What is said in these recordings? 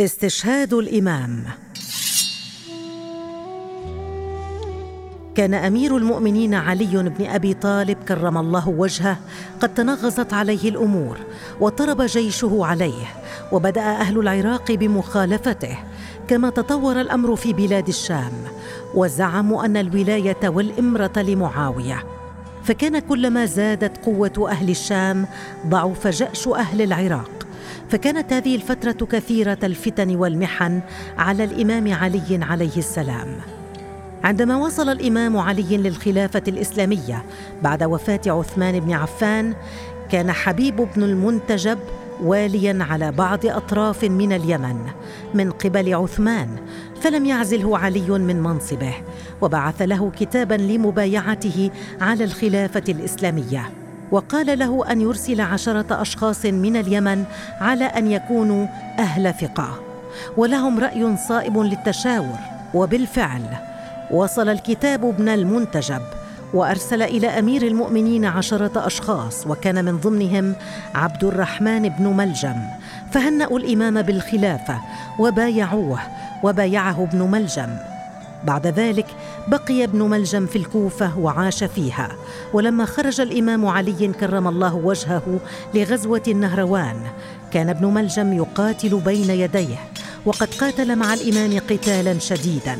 استشهاد الإمام. كان أمير المؤمنين علي بن أبي طالب كرم الله وجهه قد تنغصت عليه الأمور وطرب جيشه عليه وبدأ أهل العراق بمخالفته. كما تطور الأمر في بلاد الشام وزعموا أن الولاية والإمرة لمعاوية. فكان كلما زادت قوة أهل الشام ضعف جأش أهل العراق. فكانت هذه الفترة كثيرة الفتن والمحن على الإمام علي عليه السلام. عندما وصل الإمام علي للخلافة الإسلامية بعد وفاة عثمان بن عفان كان حبيب بن المنتجب واليا على بعض أطراف من اليمن من قبل عثمان فلم يعزله علي من منصبه وبعث له كتابا لمبايعته على الخلافة الإسلامية. وقال له أن يرسل عشرة أشخاص من اليمن على أن يكونوا أهل ثقه ولهم رأي صائب للتشاور. وبالفعل وصل الكتاب ابن المنتجب وأرسل إلى أمير المؤمنين عشرة أشخاص وكان من ضمنهم عبد الرحمن بن ملجم. فهنأوا الإمام بالخلافة وبايعوه وبايعه ابن ملجم. بعد ذلك بقي ابن ملجم في الكوفة وعاش فيها. ولما خرج الإمام علي كرم الله وجهه لغزوة النهروان كان ابن ملجم يقاتل بين يديه وقد قاتل مع الإمام قتالا شديدا.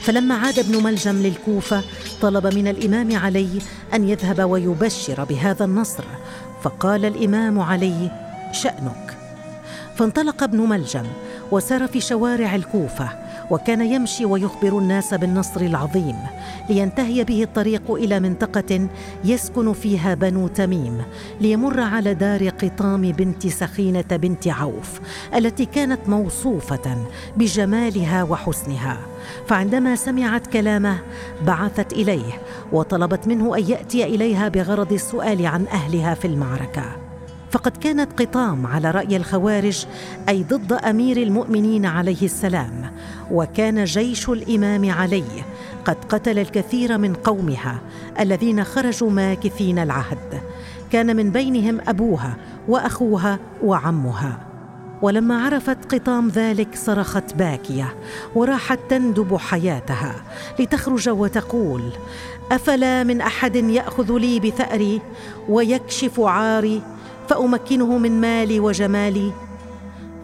فلما عاد ابن ملجم للكوفة طلب من الإمام علي أن يذهب ويبشر بهذا النصر. فقال الإمام علي شأنك. فانطلق ابن ملجم وسار في شوارع الكوفة وكان يمشي ويخبر الناس بالنصر العظيم لينتهي به الطريق إلى منطقة يسكن فيها بنو تميم ليمر على دار قطام بنت سخينة بنت عوف التي كانت موصوفة بجمالها وحسنها. فعندما سمعت كلامه بعثت إليه وطلبت منه أن يأتي إليها بغرض السؤال عن أهلها في المعركة. فقد كانت قطام على رأي الخوارج أي ضد أمير المؤمنين عليه السلام. وكان جيش الإمام علي. قد قتل الكثير من قومها الذين خرجوا ماكثين العهد. كان من بينهم أبوها وأخوها وعمها. ولما عرفت قطام ذلك صرخت باكية وراحت تندب حياتها لتخرج وتقول أفلا من أحد يأخذ لي بثأري ويكشف عاري فأمكنه من مالي وجمالي.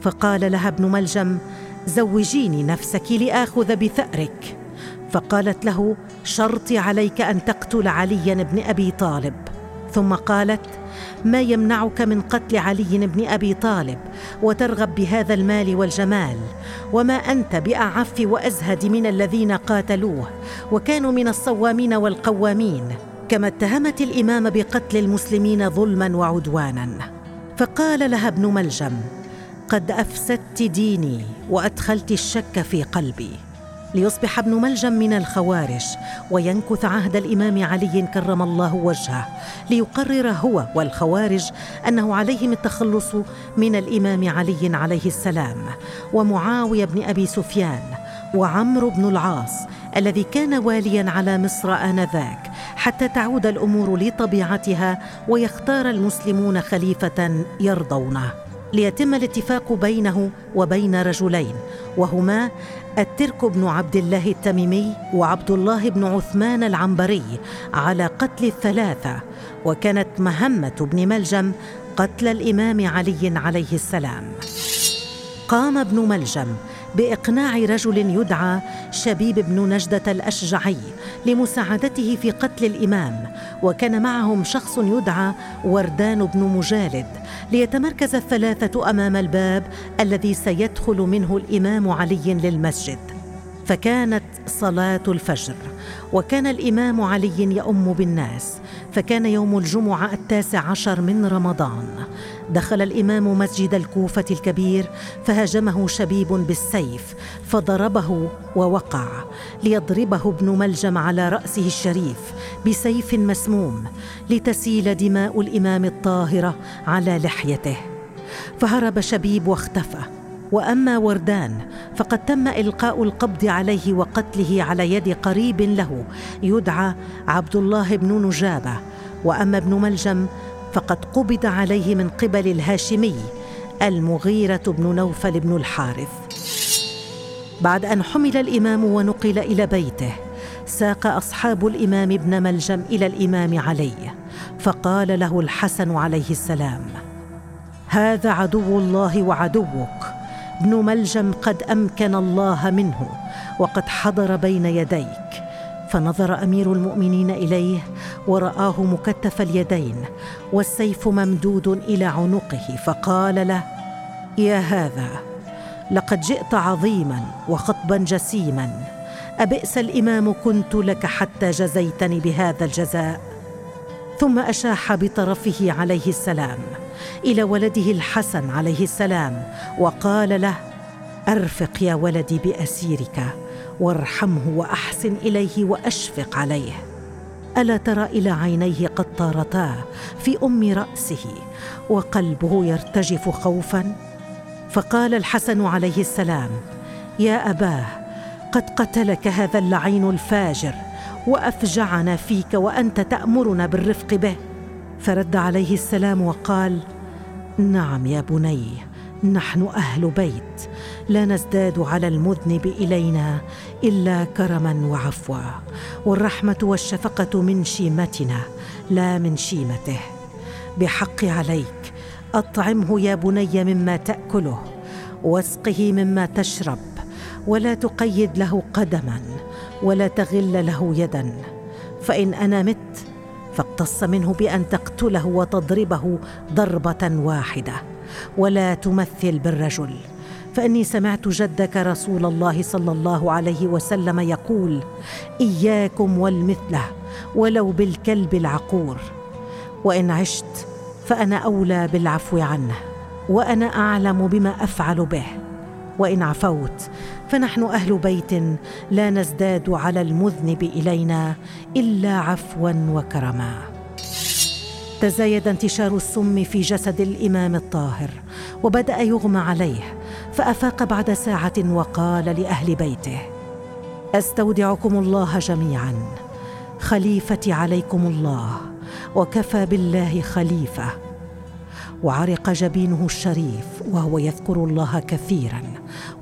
فقال لها ابن ملجم زوجيني نفسك لآخذ بثأرك. فقالت له شرطي عليك أن تقتل عليا بن أبي طالب. ثم قالت ما يمنعك من قتل علي بن أبي طالب وترغب بهذا المال والجمال وما أنت بأعف وأزهد من الذين قاتلوه وكانوا من الصوامين والقوامين. كما اتهمت الإمام بقتل المسلمين ظلما وعدوانا. فقال لها ابن ملجم قد أفسدت ديني وأدخلت الشك في قلبي. ليصبح ابن ملجم من الخوارج وينكث عهد الإمام علي كرم الله وجهه ليقرر هو والخوارج أنه عليهم التخلص من الإمام علي عليه السلام ومعاوية بن أبي سفيان وعمرو بن العاص الذي كان واليا على مصر آنذاك. حتى تعود الأمور لطبيعتها ويختار المسلمون خليفة يرضونه. ليتم الاتفاق بينه وبين رجلين وهما الترك بن عبد الله التميمي وعبد الله بن عثمان العنبري على قتل الثلاثة وكانت مهمة بن ملجم قتل الإمام علي عليه السلام. قام ابن ملجم بإقناع رجل يدعى شبيب بن نجدة الأشجعي لمساعدته في قتل الإمام وكان معهم شخص يدعى وردان بن مجالد ليتمركز الثلاثة أمام الباب الذي سيدخل منه الإمام علي للمسجد. فكانت صلاة الفجر وكان الإمام علي يؤم بالناس فكان يوم الجمعة التاسع عشر من رمضان. دخل الإمام مسجد الكوفة الكبير فهاجمه شبيب بالسيف فضربه ووقع ليضربه ابن ملجم على رأسه الشريف بسيف مسموم لتسيل دماء الإمام الطاهرة على لحيته. فهرب شبيب واختفى. وأما وردان فقد تم إلقاء القبض عليه وقتله على يد قريب له يدعى عبد الله بن نجابة. وأما ابن ملجم فقد قبض عليه من قبل الهاشمي المغيرة بن نوفل بن الحارث. بعد أن حمل الإمام ونقل إلى بيته ساق أصحاب الإمام ابن ملجم إلى الإمام علي فقال له الحسن عليه السلام هذا عدو الله وعدوك ابن ملجم قد أمكن الله منه وقد حضر بين يديك. فنظر أمير المؤمنين إليه ورآه مكتف اليدين والسيف ممدود إلى عنقه فقال له يا هذا لقد جئت عظيما وخطبا جسيما. أبئس الإمام كنت لك حتى جزيتني بهذا الجزاء. ثم أشاح بطرفه عليه السلام. إلى ولده الحسن عليه السلام وقال له أرفق يا ولدي بأسيرك وارحمه وأحسن إليه وأشفق عليه. ألا ترى إلى عينيه قد طارتا في أم رأسه وقلبه يرتجف خوفا؟ فقال الحسن عليه السلام يا أباه قد قتلك هذا اللعين الفاجر وأفجعنا فيك وأنت تأمرنا بالرفق به. فرد عليه السلام وقال نعم يا بني نحن أهل بيت لا نزداد على المذنب إلينا إلا كرما وعفوا والرحمة والشفقة من شيمتنا لا من شيمته. بحق عليك أطعمه يا بني مما تأكله واسقه مما تشرب ولا تقيد له قدما ولا تغل له يدا فإن أنا مت فاقتص منه بأن تقتله وتضربه ضربة واحدة. ولا تمثل بالرجل. فإني سمعت جدك رسول الله صلى الله عليه وسلم يقول إياكم والمثلة ولو بالكلب العقور. وإن عشت فأنا أولى بالعفو عنه وأنا أعلم بما أفعل به. وإن عفوت. فنحن أهل بيت لا نزداد على المذنب إلينا إلا عفوا وكرما. تزايد انتشار السم في جسد الإمام الطاهر وبدأ يغمى عليه فأفاق بعد ساعة وقال لأهل بيته أستودعكم الله جميعا. خليفتي عليكم الله وكفى بالله خليفة. وعرق جبينه الشريف وهو يذكر الله كثيرا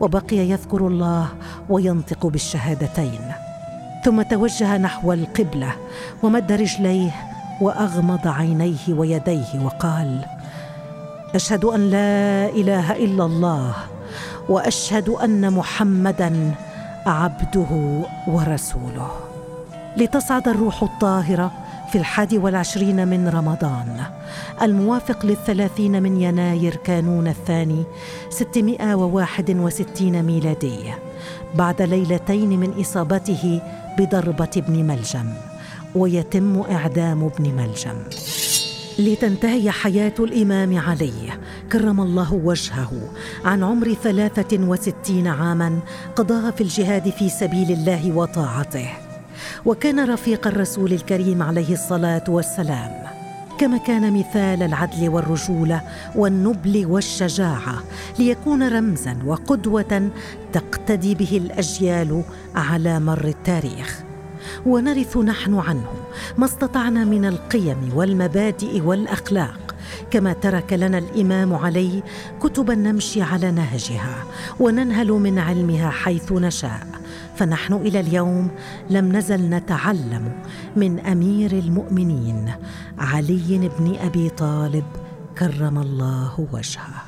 وبقي يذكر الله وينطق بالشهادتين. ثم توجه نحو القبلة ومد رجليه وأغمض عينيه ويديه وقال أشهد أن لا إله إلا الله وأشهد أن محمدا عبده ورسوله. لتصعد الروح الطاهرة في الحادي والعشرين من رمضان. الموافق للثلاثين من يناير كانون الثاني ستمائة وواحد وستين ميلادية بعد ليلتين من إصابته بضربة ابن ملجم ويتم إعدام ابن ملجم. لتنتهي حياة الإمام علي كرم الله وجهه عن عمر ثلاثة وستين عاما قضاها في الجهاد في سبيل الله وطاعته. وكان رفيق الرسول الكريم عليه الصلاة والسلام. كما كان مثال العدل والرجولة والنبل والشجاعة ليكون رمزا وقدوه تقتدي به الأجيال على مر التاريخ. ونرث نحن عنه ما استطعنا من القيم والمبادئ والأخلاق كما ترك لنا الإمام علي كتبا نمشي على نهجها وننهل من علمها حيث نشاء. فنحن إلى اليوم لم نزل نتعلم من أمير المؤمنين علي بن أبي طالب كرم الله وجهه.